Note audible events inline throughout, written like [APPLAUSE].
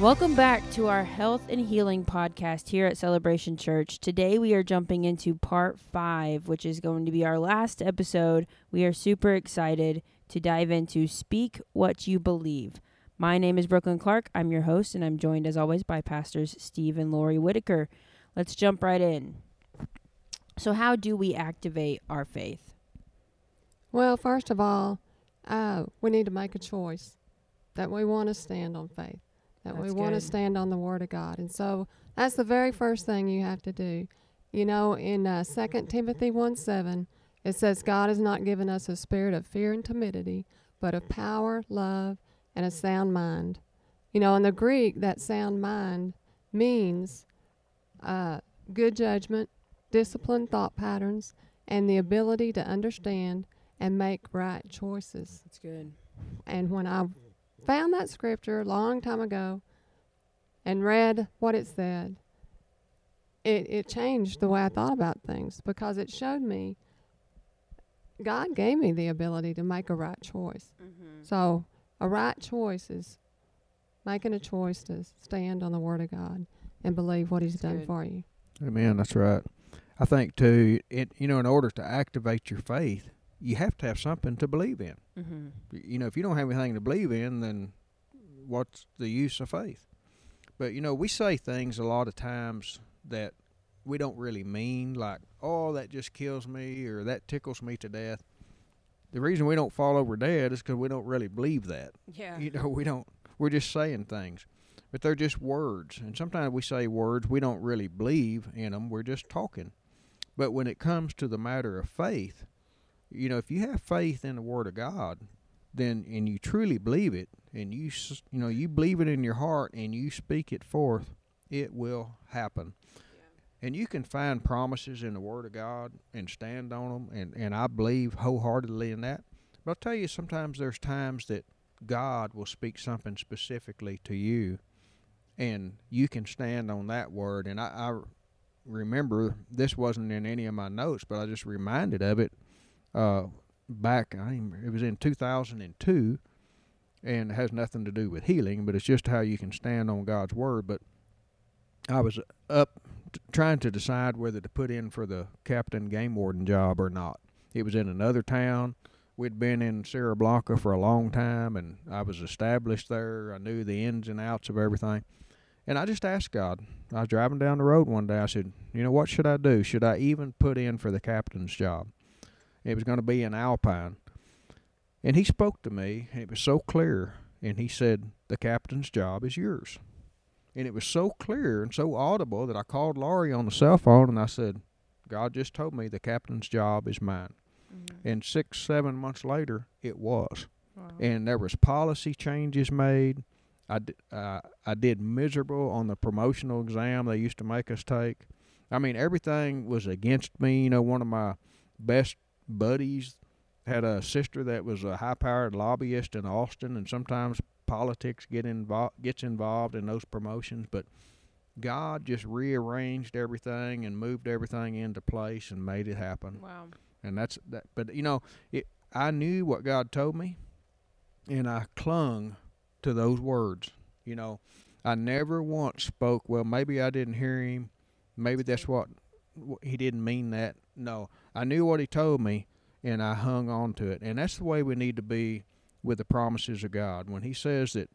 Welcome back to our health and healing podcast here at Celebration Church. Today we are jumping into part five, which is going to be our last episode. We are super excited to dive into Speak What You Believe. My name is Brooklyn Clark. I'm your host, and I'm joined as always by pastors Steve and Lori Whitaker. Let's jump right in. So, how do we activate our faith? Well, first of all, uh, we need to make a choice that we want to stand on faith, that we want to stand on the Word of God. And so that's the very first thing you have to do. You know, in uh, 2 Timothy 1 7, it says, God has not given us a spirit of fear and timidity, but of power, love, and a sound mind. You know, in the Greek, that sound mind means uh, good judgment, disciplined thought patterns, and the ability to understand and make right choices. That's good. And when I found that scripture a long time ago and read what it said, it, it changed the way I thought about things because it showed me God gave me the ability to make a right choice. Mm-hmm. So, a right choice is making a choice to stand on the Word of God and believe what He's That's done good. for you. Amen. That's right. I think too. It you know, in order to activate your faith, you have to have something to believe in. Mm-hmm. You know, if you don't have anything to believe in, then what's the use of faith? But you know, we say things a lot of times that we don't really mean, like, "Oh, that just kills me," or "That tickles me to death." The reason we don't fall over dead is because we don't really believe that. Yeah. You know, we don't. We're just saying things, but they're just words. And sometimes we say words we don't really believe in them. We're just talking. But when it comes to the matter of faith, you know, if you have faith in the Word of God, then and you truly believe it, and you you know you believe it in your heart, and you speak it forth, it will happen. And you can find promises in the Word of God and stand on them, and, and I believe wholeheartedly in that. But I'll tell you, sometimes there's times that God will speak something specifically to you, and you can stand on that word. And I, I remember this wasn't in any of my notes, but I just reminded of it uh, back. I it was in 2002, and it has nothing to do with healing, but it's just how you can stand on God's word. But I was up t- trying to decide whether to put in for the captain game warden job or not. It was in another town we'd been in Sierra Blanca for a long time, and I was established there. I knew the ins and outs of everything. And I just asked God. I was driving down the road one day. I said, You know, what should I do? Should I even put in for the captain's job? It was going to be in Alpine. And he spoke to me. and It was so clear. And he said, The captain's job is yours. And it was so clear and so audible that I called Laurie on the cell phone and I said, God just told me the captain's job is mine Mm-hmm. and six seven months later it was Wow. and there was policy changes made I, d- uh, I did miserable on the promotional exam they used to make us take i mean everything was against me you know one of my best buddies had a sister that was a high powered lobbyist in austin and sometimes politics get involved gets involved in those promotions but god just rearranged everything and moved everything into place and made it happen wow. and that's that. But you know, it. I knew what God told me, and I clung to those words. You know, I never once spoke. Well, maybe I didn't hear him. Maybe that's what he didn't mean that. No, I knew what he told me, and I hung on to it. And that's the way we need to be with the promises of God. When He says that,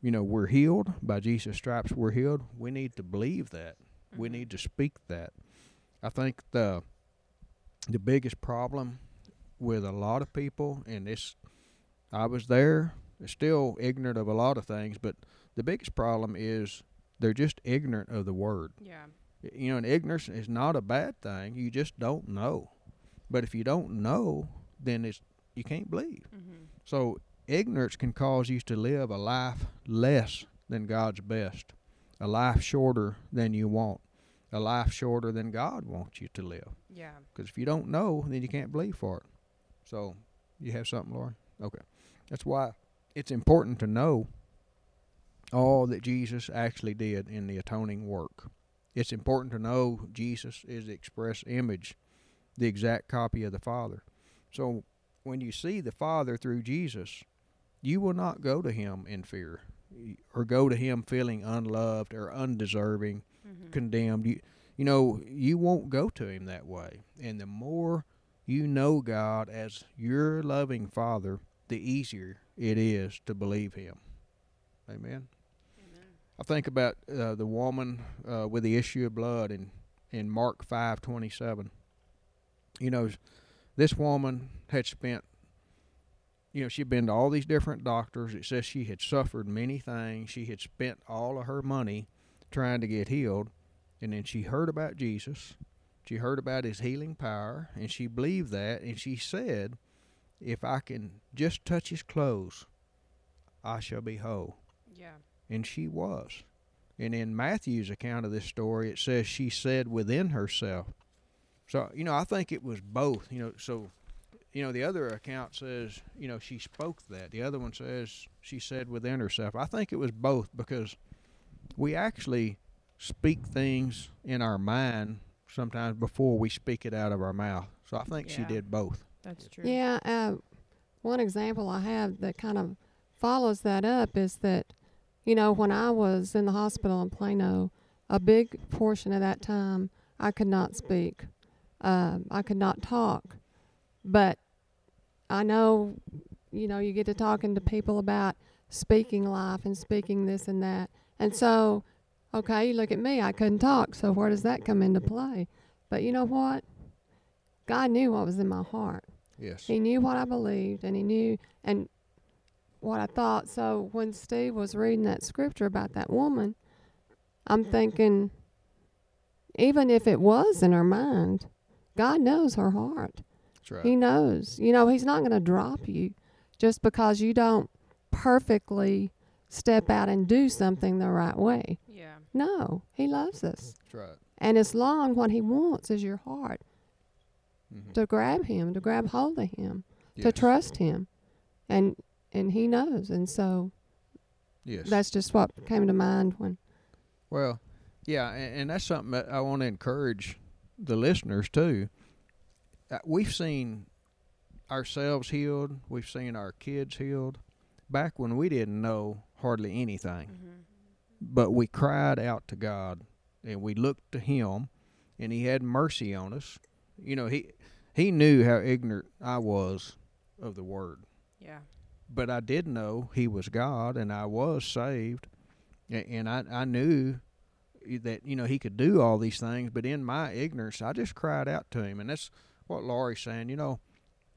you know, we're healed by Jesus' stripes, we're healed. We need to believe that. We Mhm. need to speak that. I think the the biggest problem with a lot of people, and this, I was there, still ignorant of a lot of things, but the biggest problem is they're just ignorant of the word. Yeah. You know, and ignorance is not a bad thing. You just don't know. But if you don't know, then it's you can't believe. Mm-hmm. So ignorance can cause you to live a life less than God's best, a life shorter than you want, a life shorter than God wants you to live. Yeah. Because if you don't know, then you can't believe for it. So, you have something, Lori? Okay. That's why it's important to know all that Jesus actually did in the atoning work. It's important to know Jesus is the express image, the exact copy of the Father. So, when you see the Father through Jesus, you will not go to him in fear. or go to him feeling unloved or undeserving, Mhm. condemned, you you know, you won't go to him that way. And the more you know God as your loving Father, the easier it is to believe him. Amen. I think about uh, the woman uh, with the issue of blood in in Mark five twenty seven. You know, this woman had spent. You know, she'd been to all these different doctors. It says she had suffered many things. She had spent all of her money trying to get healed, and then she heard about Jesus. She heard about his healing power, and she believed that. And she said, "If I can just touch his clothes, I shall be whole." Yeah. And she was. And in Matthew's account of this story, it says she said within herself. So, you know, I think it was both, you know, so, you know, the other account says, you know, she spoke that. The other one says she said within herself. I think it was both because we actually speak things in our mind sometimes before we speak it out of our mouth. So I think she did both. That's true. Yeah, uh, one example I have that kind of follows that up is that, you know, when I was in the hospital in Plano, a big portion of that time I could not speak. Um, I could not talk. But I know, you know, you get to talking to people about speaking life and speaking this and that. And so, okay, you look at me, I couldn't talk. So where does that come into play? But you know what? God knew what was in my heart. Yes. He knew what I believed and he knew and what I thought. So when Steve was reading that scripture about that woman, I'm thinking even if it was in her mind, God knows her heart. That's right. He knows. You know, he's not going to drop you just because you don't perfectly step out and do something the right way. Yeah. No, he loves us. That's right. And as long what he wants is your heart Mhm. to grab him, to grab hold of him. to trust him and and he knows and so Yes. that's just what came to mind when Well, yeah, and, and that's something that I want to encourage the listeners too. Uh, we've seen ourselves healed. We've seen our kids healed. Back when we didn't know hardly anything, Mm-hmm. but we cried out to God and we looked to Him, and He had mercy on us. You know, He He knew how ignorant I was of the Word Yeah. But I did know he was God and I was saved, and I I knew that you know he could do all these things. But in my ignorance, I just cried out to him, and that's what Laurie's saying. You know,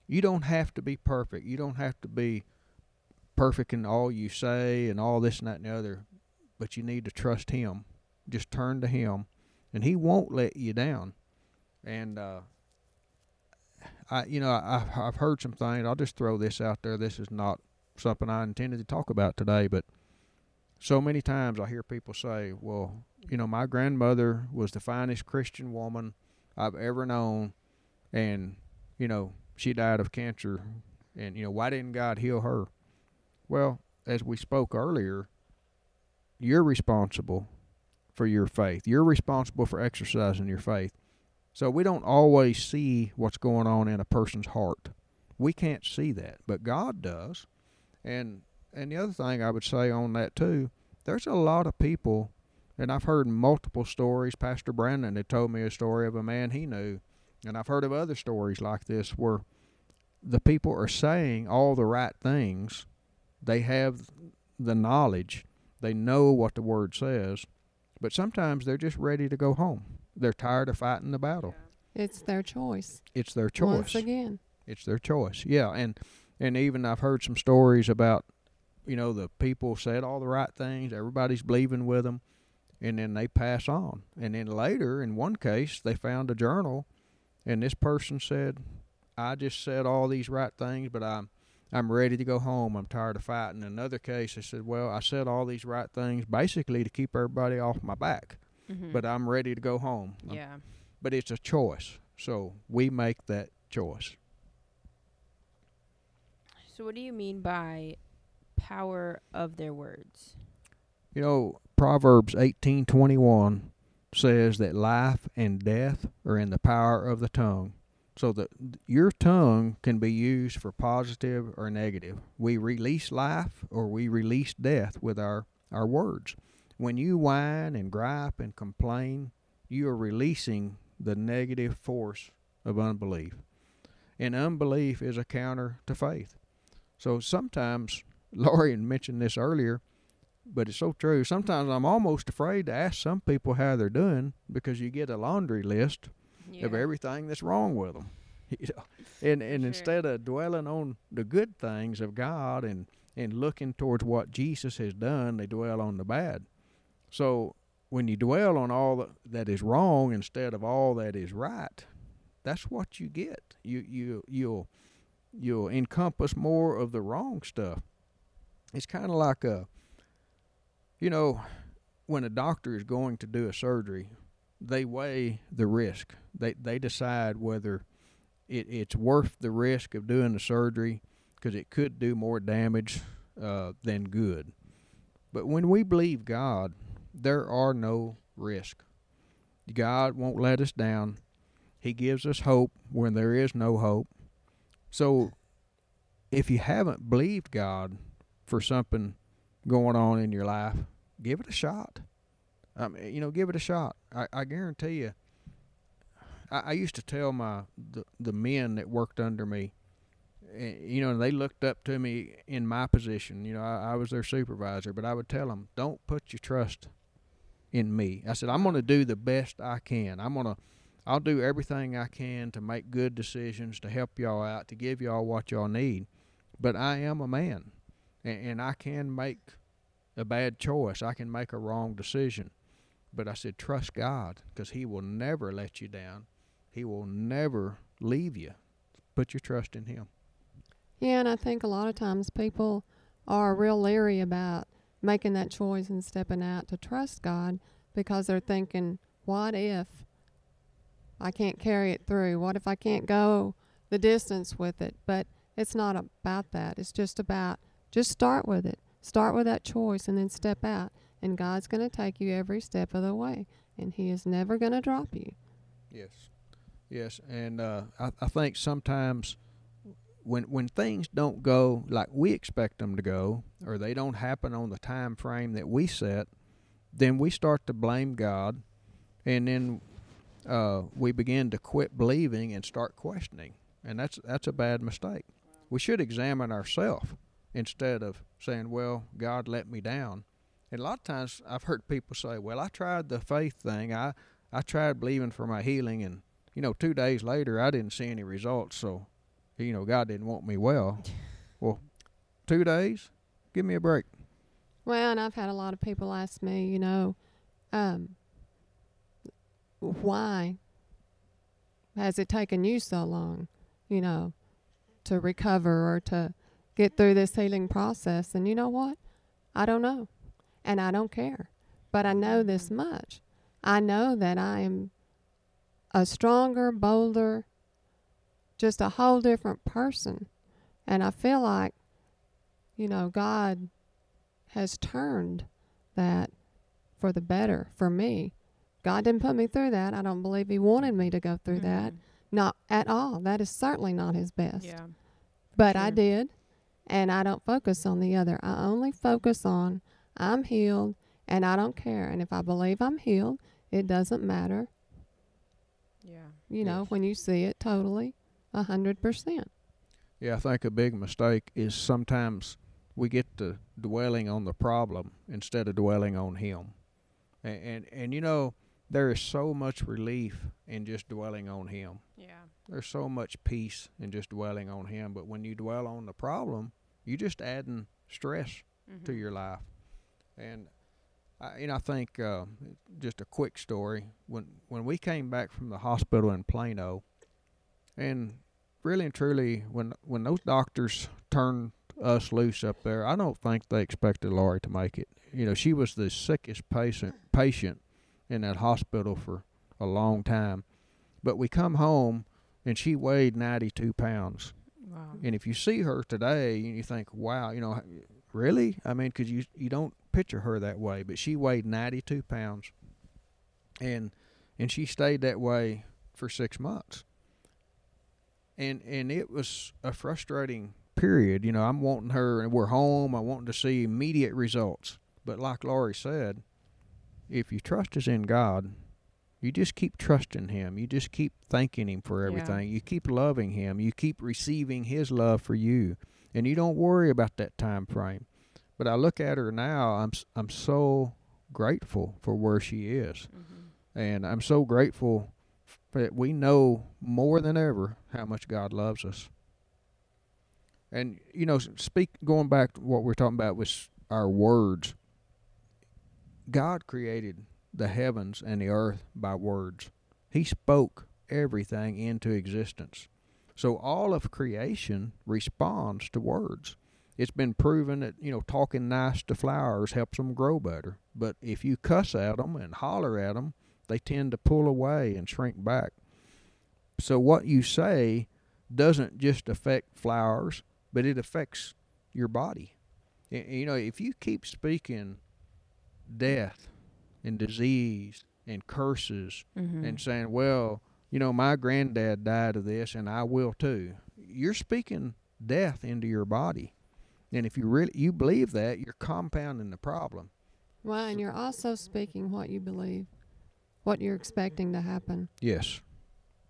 you don't have to be perfect. You don't have to be perfect in all you say and all this and that and the other, but you need to trust him. Just turn to him, and he won't let you down. And uh, I, you know, I, I've heard some things. I'll just throw this out there. This is not something I intended to talk about today, but so many times I hear people say, "Well, you know, my grandmother was the finest Christian woman I've ever known, and you know, she died of cancer, and you know, why didn't God heal her?" Well, as we spoke earlier, you're responsible for your faith. You're responsible for exercising your faith. So we don't always see what's going on in a person's heart. We can't see that, but God does. And and the other thing I would say on that too, there's a lot of people and I've heard multiple stories. Pastor Brandon had told me a story of a man he knew, and I've heard of other stories like this where the people are saying all the right things. They have the knowledge. They know what the word says, but sometimes they're just ready to go home. They're tired of fighting the battle. it's their choice. It's their choice. Once again. It's their choice. Yeah, and and even I've heard some stories about, you know, the people said all the right things. Everybody's believing with them, and then they pass on. And then later, in one case, they found a journal, and this person said, "I just said all these right things, but I'm." I'm ready to go home. I'm tired of fighting. In another case, they said, "Well, I said all these right things basically to keep everybody off my back, Mm-hmm. but I'm ready to go home." I'm- yeah. but it's a choice. So we make that choice. So what do you mean by power of their words? You know, Proverbs 18:21 says that life and death are in the power of the tongue. So that your tongue can be used for positive or negative. We release life or we release death with our, our words. When you whine and gripe and complain, you are releasing the negative force of unbelief. And unbelief is a counter to faith. So sometimes, [LAUGHS] Laurie mentioned this earlier, but it's so true. Sometimes I'm almost afraid to ask some people how they're doing because you get a laundry list Yeah. of everything that's wrong with them. [LAUGHS] You know, and and Sure. instead of dwelling on the good things of God and and looking towards what Jesus has done, they dwell on the bad. So when you dwell on all that, is wrong instead of all that is right, that's what you get. You you you'll you'll encompass more of the wrong stuff. It's kind of like a you know when a doctor is going to do a surgery, they weigh the risk. They they decide whether it, it's worth the risk of doing the surgery because it could do more damage uh, than good. But when we believe God, there are no risk. God won't let us down. He gives us hope when there is no hope. So if you haven't believed God for something going on in your life, give it a shot. I mean, you know, give it a shot. I, I guarantee you. I, I used to tell my the, the men that worked under me, eh, you know, and they looked up to me in my position. You know, I, I was their supervisor, but I would tell them, don't put your trust in me. I said, I'm going to do the best I can. I'm going to, I'll do everything I can to make good decisions, to help y'all out, to give y'all what y'all need. But I am a man, and, and I can make a bad choice. I can make a wrong decision. But I said, trust God because He will never let you down. He will never leave you. Put your trust in Him. Yeah, and I think a lot of times people are real leery about making that choice and stepping out to trust God because they're thinking, what if I can't carry it through? What if I can't go the distance with it? But it's not about that. It's just about just start with it. Start with that choice and then step out. And God's going to take you every step of the way. And He is never going to drop you. Yes, yes, and uh, I, I think sometimes when when things don't go like we expect them to go, or they don't happen on the time frame that we set, then we start to blame God, and then uh, we begin to quit believing and start questioning, and that's that's a bad mistake. We should examine ourselves instead of saying, "Well, God let me down." And a lot of times I've heard people say, "Well, I tried the faith thing. I I tried believing for my healing, and you know, two days later, I didn't see any results. So, you know, God didn't want me well. [LAUGHS] well, two days, give me a break. Well, and I've had a lot of people ask me, you know, um, why has it taken you so long, you know, to recover or to get through this healing process? And you know what? I don't know. And I don't care. But I know this much. I know that I am a stronger, bolder, just a whole different person. And I feel like, you know, God has turned that for the better for me. God didn't put me through that. I don't believe He wanted me to go through that. Mm-hmm. Not at all. That is certainly not His best. Yeah. But I did, and I don't focus on the other. I only focus on I'm healed, and I don't care. And if I believe I'm healed, it doesn't matter. Yeah. You know, Yes. when you see it totally, a hundred percent. Yeah, I think a big mistake is sometimes we get to dwelling on the problem instead of dwelling on Him. And, and, and you know, there is so much relief in just dwelling on Him. Yeah. There's so much peace in just dwelling on Him. But when you dwell on the problem, you're just adding stress to your life. And I, you know, I think uh, just a quick story when when we came back from the hospital in Plano, and really and truly, when when those doctors turned us loose up there, I don't think they expected Laurie to make it. You know, she was the sickest patient patient in that hospital for a long time, but we come home and she weighed 92 pounds. Wow. And if you see her today, and you think, "Wow, you know, really?" I mean, because you you don't picture her that way, but she weighed 92 pounds, and and she stayed that way for six months. And and it was a frustrating period. You know, I'm wanting her, and we're home. I want to see immediate results. But like Laurie said, if your trust is in God, you just keep trusting Him. You just keep thanking Him for Yeah. everything. You keep loving Him. You keep receiving His love for you, and you don't worry about that time frame. But I look at her now. I'm I'm so grateful for where she is, mm-hmm. and I'm so grateful that we know more than ever how much God loves us. And you know, speak going back to what we're talking about with our words. God created the heavens and the earth by words. He spoke everything into existence. So all of creation responds to words. It's been proven that, you know, talking nice to flowers helps them grow better. But if you cuss at them and holler at them, they tend to pull away and shrink back. So what you say doesn't just affect flowers, but it affects your body. You know, if you keep speaking death and disease and curses Mm-hmm. and saying, well, you know, my granddad died of this and I will too, you're speaking death into your body. And if you really you believe that, you're compounding the problem. Well, and you're also speaking what you believe, what you're expecting to happen. Yes.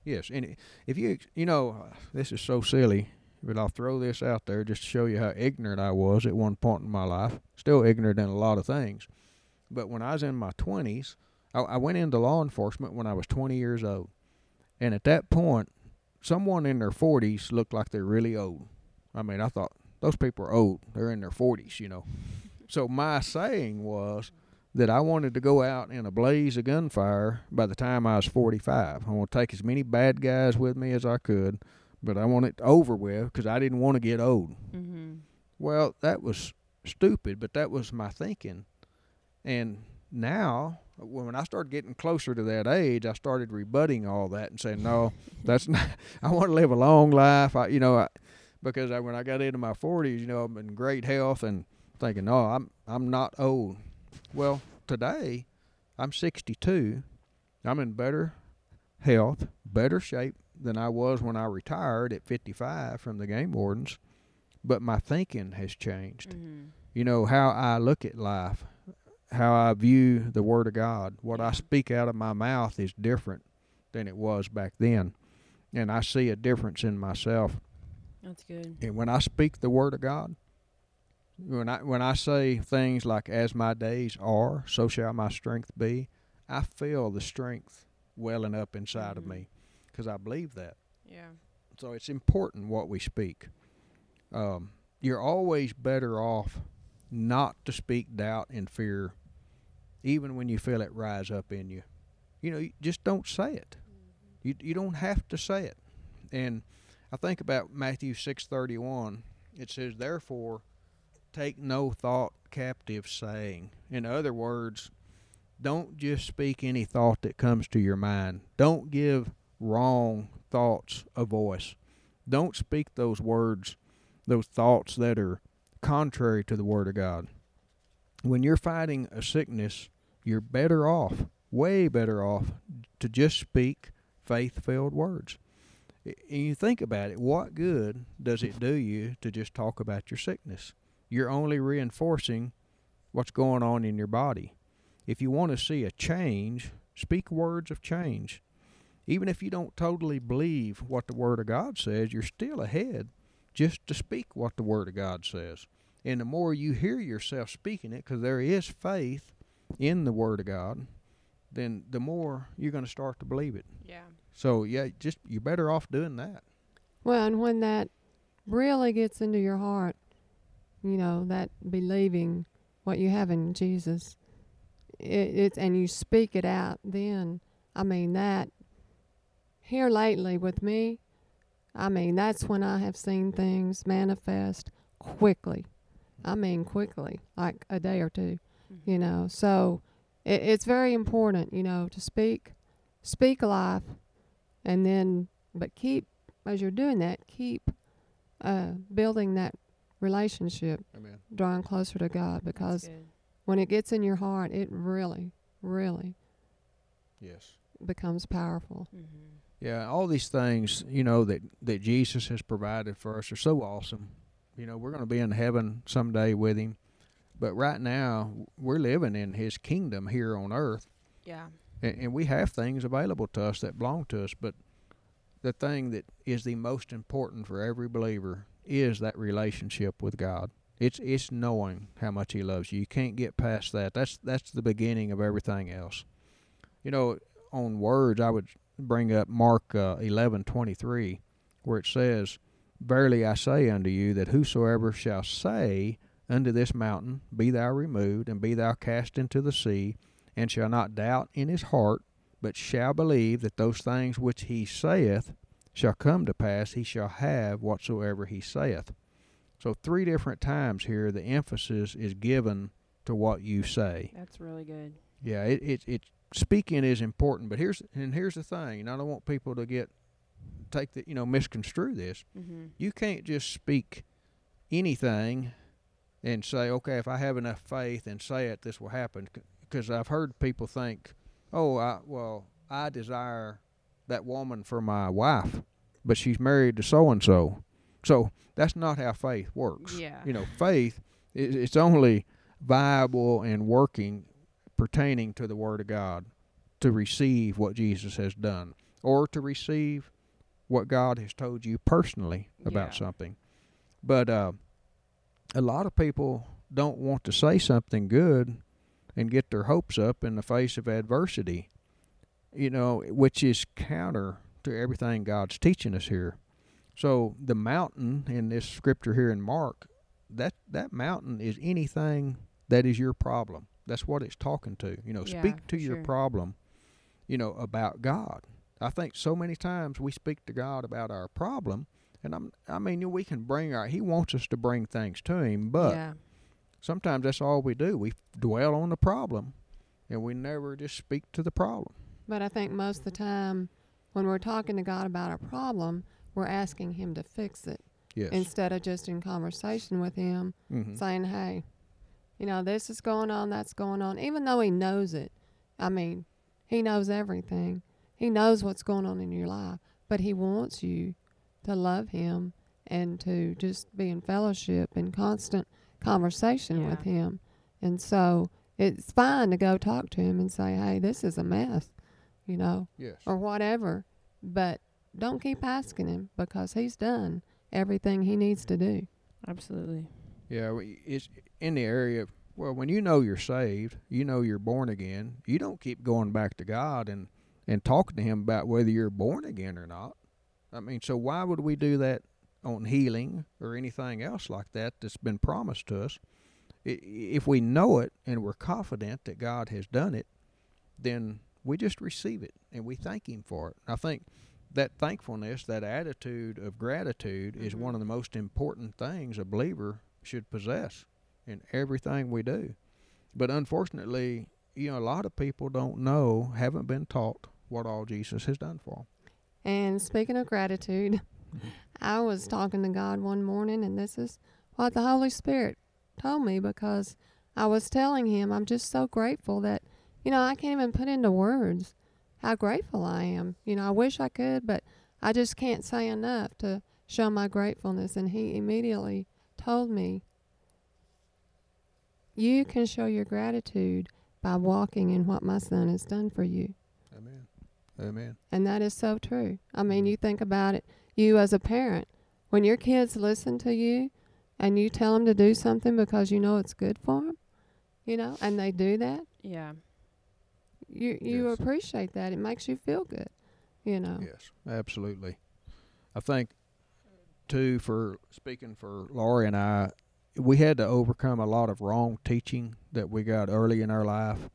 Yes. And if you, you know, this is so silly, but I'll throw this out there just to show you how ignorant I was at one point in my life. Still ignorant in a lot of things. But when I was in my 20s, I, I went into law enforcement when I was 20 years old. And at that point, someone in their 40s looked like they're really old. I mean, I thought, those people are old. They're in their 40s, you know. so my saying was, that I wanted to go out in a blaze of gunfire by the time I was 45. I want to take as many bad guys with me as I could, but I want it over with because I didn't want to get old. Mm-hmm. Well, that was stupid, but that was my thinking. And now, when I started getting closer to that age, I started rebutting all that and saying, "No, that's [LAUGHS] not. I want to live a long life. I, you know, I, because I, when I got into my 40s, you know, I'm in great health and thinking, no, I'm I'm not old. Well, today, I'm 62. I'm in better health, better shape than I was when I retired at 55 from the game wardens. But my thinking has changed. Mm-hmm. You know, how I look at life, how I view the Word of God, what I speak out of my mouth is different than it was back then. And I see a difference in myself. That's good. And when I speak the Word of God, when I when I say things like "As my days are, so shall my strength be," I feel the strength welling up inside of Mhm. me because I believe that. Yeah. So it's important what we speak. Um, you're always better off not to speak doubt and fear, even when you feel it rise up in you. You know, you just don't say it. You you don't have to say it. And I think about Matthew six thirty one. It says, "Therefore, take no thought captive, saying." In other words, don't just speak any thought that comes to your mind. Don't give wrong thoughts a voice. Don't speak those words, those thoughts that are contrary to the Word of God. When you're fighting a sickness, you're better off, way better off, to just speak faith filled words. And you think about it, what good does it do you to just talk about your sickness? You're only reinforcing what's going on in your body. If you want to see a change, speak words of change. Even if you don't totally believe what the Word of God says, you're still ahead just to speak what the Word of God says. And the more you hear yourself speaking it, because there is faith in the Word of God, then the more you're going to start to believe it. Yeah. So, yeah, just you're better off doing that. Well, and when that really gets into your heart, you know, that believing what you have in Jesus, it, it's and you speak it out, then I mean that here lately with me, I mean that's when I have seen things manifest quickly. I mean quickly, like a day or 2 Mm-hmm. you know. So it, it's very important, you know, to speak, speak life, and then but keep as you're doing that, keep uh, building that relationship, Amen. drawing closer to God, because when it gets in your heart, it really, really Yes. becomes powerful. Mm-hmm. Yeah, all these things, you know, that that Jesus has provided for us are so awesome. You know, we're going to be in heaven someday with him. But right now, we're living in his kingdom here on earth. Yeah. And, and we have things available to us that belong to us, but the thing that is the most important for every believer is that relationship with God. It's it's knowing how much He loves you. You can't get past that. That's that's the beginning of everything else. You know, on words, I would bring up Mark uh, eleven twenty three, where it says, "Verily I say unto you that whosoever shall say unto this mountain, Be thou removed, and be thou cast into the sea, and shall not doubt in his heart, but shall believe that those things which he saith shall come to pass, he shall have whatsoever he saith." So three different times here, the emphasis is given to what you say. That's really good. Yeah, it it, it speaking is important, but here's and here's the thing, and I don't want people to get take the you know misconstrue this. Mm-hmm. You can't just speak anything and say, okay, if I have enough faith and say it, this will happen. Because I've heard people think, oh, I, well, I desire that woman for my wife, but she's married to so and so. So that's not how faith works. Yeah. You know, faith is it's only viable and working pertaining to the Word of God to receive what Jesus has done or to receive what God has told you personally about Yeah. something. But uh, a lot of people don't want to say something good and get their hopes up in the face of adversity, you know, which is counter to everything God's teaching us here. So the mountain in this scripture here in Mark, that that mountain is anything that is your problem. That's what it's talking to. You know, Yeah, speak to for your problem, you know, about God. I think so many times we speak to God about our problem, and I'm I mean we can bring our He wants us to bring things to Him, but yeah. sometimes that's all we do. We dwell on the problem, and we never just speak to the problem. But I think most of the time, when we're talking to God about a problem, we're asking Him to fix it Yes. instead of just in conversation with Him, mm-hmm. saying, "Hey, you know, this is going on, that's going on." Even though He knows it, I mean, He knows everything. He knows what's going on in your life, but He wants you to love Him and to just be in fellowship and constant conversation with Him. And so it's fine to go talk to Him and say, "Hey, this is a mess," you know Yes. or whatever. But don't keep asking him because he's done everything he needs to do. Absolutely. Yeah, it's in the area. Of, well, when you know you're saved, you know you're born again. You don't keep going back to God and and talking to Him about whether you're born again or not. I mean, so why would we do that on healing or anything else like that that's been promised to us? If we know it and we're confident that God has done it, then we just receive it and we thank Him for it. I think that thankfulness, that attitude of gratitude, is Mhm. one of the most important things a believer should possess in everything we do. But unfortunately, you know, a lot of people don't know, haven't been taught what all Jesus has done for them. And speaking of gratitude, [LAUGHS] I was talking to God one morning, and this is what the Holy Spirit told me because I was telling him I'm just so grateful that, you know, I can't even put into words how grateful I am. You know, I wish I could, but I just can't say enough to show my gratefulness. And he immediately told me, You can show your gratitude by walking in what my son has done for you. Amen. Amen. And that is so true. I mean, you think about it, you as a parent, when your kids listen to you and you tell them to do something because you know it's good for them, you know, and they do that, Yeah. You you Yes. appreciate that. It makes you feel good, you know. Yes, absolutely. I think, too, for speaking for Laurie and I, we had to overcome a lot of wrong teaching that we got early in our life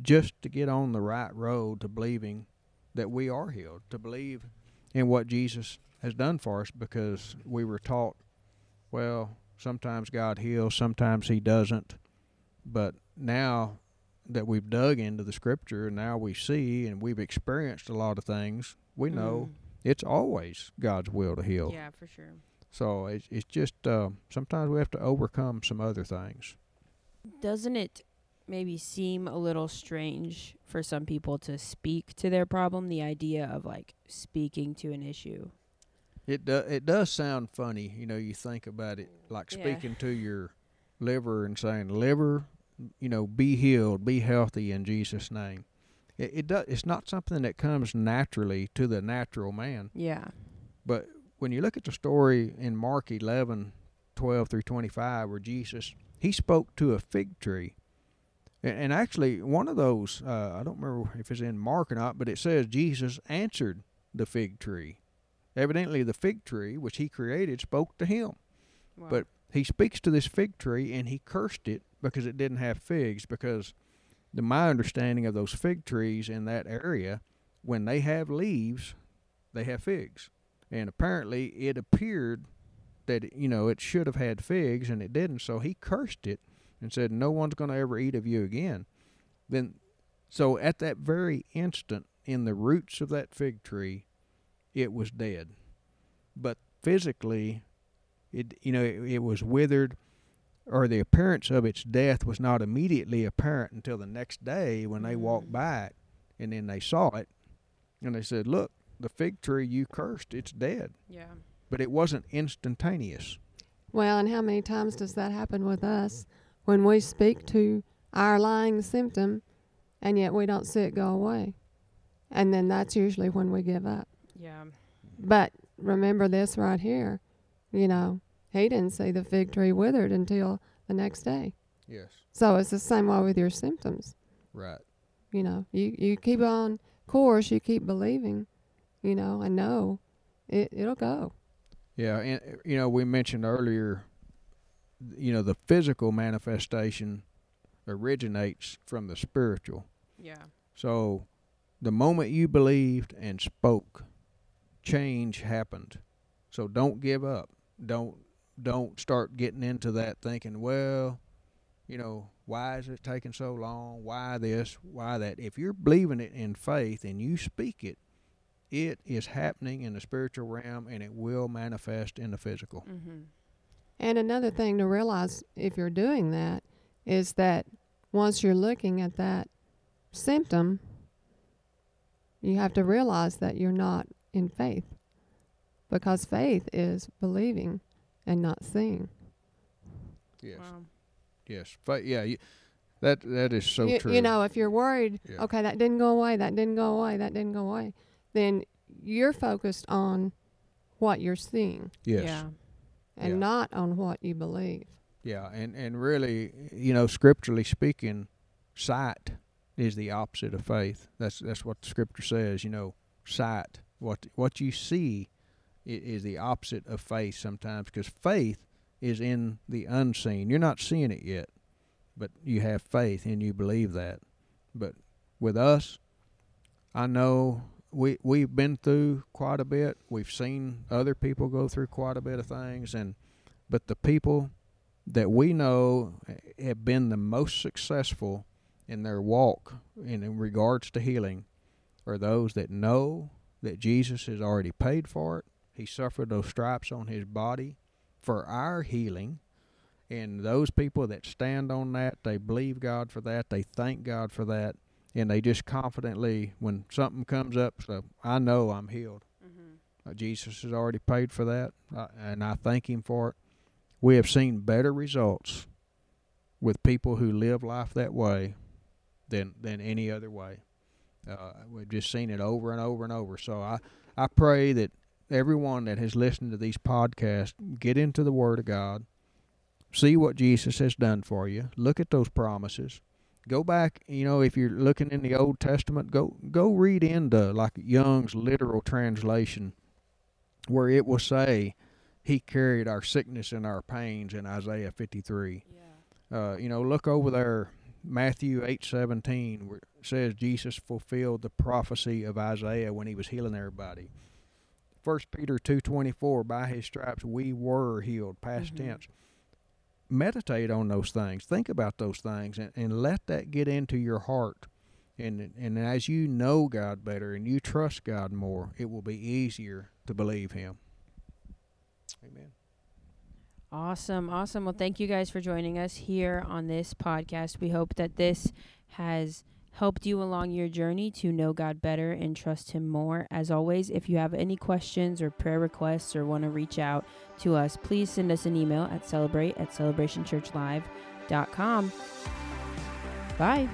just to get on the right road to believing that we are healed, to believe in what Jesus has done for us because we were taught, well, sometimes God heals, sometimes He doesn't. But now that we've dug into the scripture, and now we see and we've experienced a lot of things, we know it's always God's will to heal. Mm. Yeah, for sure. So it's it's just uh, sometimes we have to overcome some other things. Doesn't it maybe seem a little strange for some people to speak to their problem. The idea of like speaking to an issue. It do, it does sound funny, you know. You think about it, like Yeah. speaking to your liver and saying, "Liver, you know, be healed, be healthy in Jesus' name." It, it does. It's not something that comes naturally to the natural man. Yeah. But when you look at the story in Mark 11, 12 through 25, where Jesus, he spoke to a fig tree. And, and actually, one of those, uh, I don't remember if it's in Mark or not, but it says Jesus answered the fig tree. Evidently, the fig tree, which he created, spoke to him. Wow. But he speaks to this fig tree and he cursed it because it didn't have figs. Because the, my understanding of those fig trees in that area, when they have leaves, they have figs. And apparently, it appeared that you know it should have had figs and it didn't. So he cursed it and said, "No one's going to ever eat of you again." Then, so at that very instant, in the roots of that fig tree, it was dead. But physically, it you know it, it was withered or the appearance of its death was not immediately apparent until the next day when they walked Mm. by it and then they saw it and they said look the fig tree you cursed it's dead yeah. but it wasn't instantaneous Well, and how many times does that happen with us when we speak to our lying symptom and yet we don't see it go away? And then that's usually when we give up. Yeah. But remember this right here. You know, he didn't see the fig tree withered until the next day. yes So it's the same way with your symptoms. right You know, you, you keep on course, you keep believing, you know, and know it, it'll go. yeah and uh, you know we mentioned earlier you know the physical manifestation originates from the spiritual Yeah. So the moment you believed and spoke, change happened. So don't give up. Don't don't start getting into that thinking, well, you know, why is it taking so long? Why this? Why that? If you're believing it in faith and you speak it, it is happening in the spiritual realm and it will manifest in the physical. Mm-hmm. And another thing to realize if you're doing that is that once you're looking at that symptom, you have to realize that you're not in faith. Because faith is believing and not seeing. Yes. Wow. Yes. Fa- yeah, you, that that is so you, true. you know, if you're worried, Yeah. okay, that didn't go away, that didn't go away, that didn't go away, then you're focused on what you're seeing yes. Yeah. and Yeah. not on what you believe. Yeah, and and really, you know, scripturally speaking, sight is the opposite of faith. That's that's what the scripture says. You know, sight, what what you see, i- is the opposite of faith sometimes because faith is in the unseen. You're not seeing it yet, but you have faith and you believe that. But with us, I know we we've been through quite a bit. We've seen other people go through quite a bit of things, and but the people that we know eh, have been the most successful in their walk in, in regards to healing are those that know that Jesus has already paid for it. He suffered those stripes on his body for our healing. And those people that stand on that, they believe God for that, they thank God for that, and they just confidently, when something comes up, so I know I'm healed. Mm-hmm. Uh, Jesus has already paid for that, uh, and I thank Him for it. We have seen better results with people who live life that way than than any other way. Uh, we've just seen it over and over and over. So I I pray that everyone that has listened to these podcasts get into the Word of God, see what Jesus has done for you, look at those promises. Go back, you know, if you're looking in the Old Testament, go go read into like Young's literal translation where it will say he carried our sickness and our pains in Isaiah 53. Yeah. Uh, you know, look over there, Matthew 8:17, where it says Jesus fulfilled the prophecy of Isaiah when he was healing everybody. First Peter 2:24, by his stripes we were healed, past Mhm. tense. Meditate on those things. Think about those things and, and let that get into your heart. And and as you know God better and you trust God more, it will be easier to believe him. Amen. Awesome, awesome. Well, thank you guys for joining us here on this podcast. We hope that this has helped you along your journey to know God better and trust Him more. As always, if you have any questions or prayer requests or want to reach out to us, please send us an email at celebrate at celebrationchurchlive.com. Bye.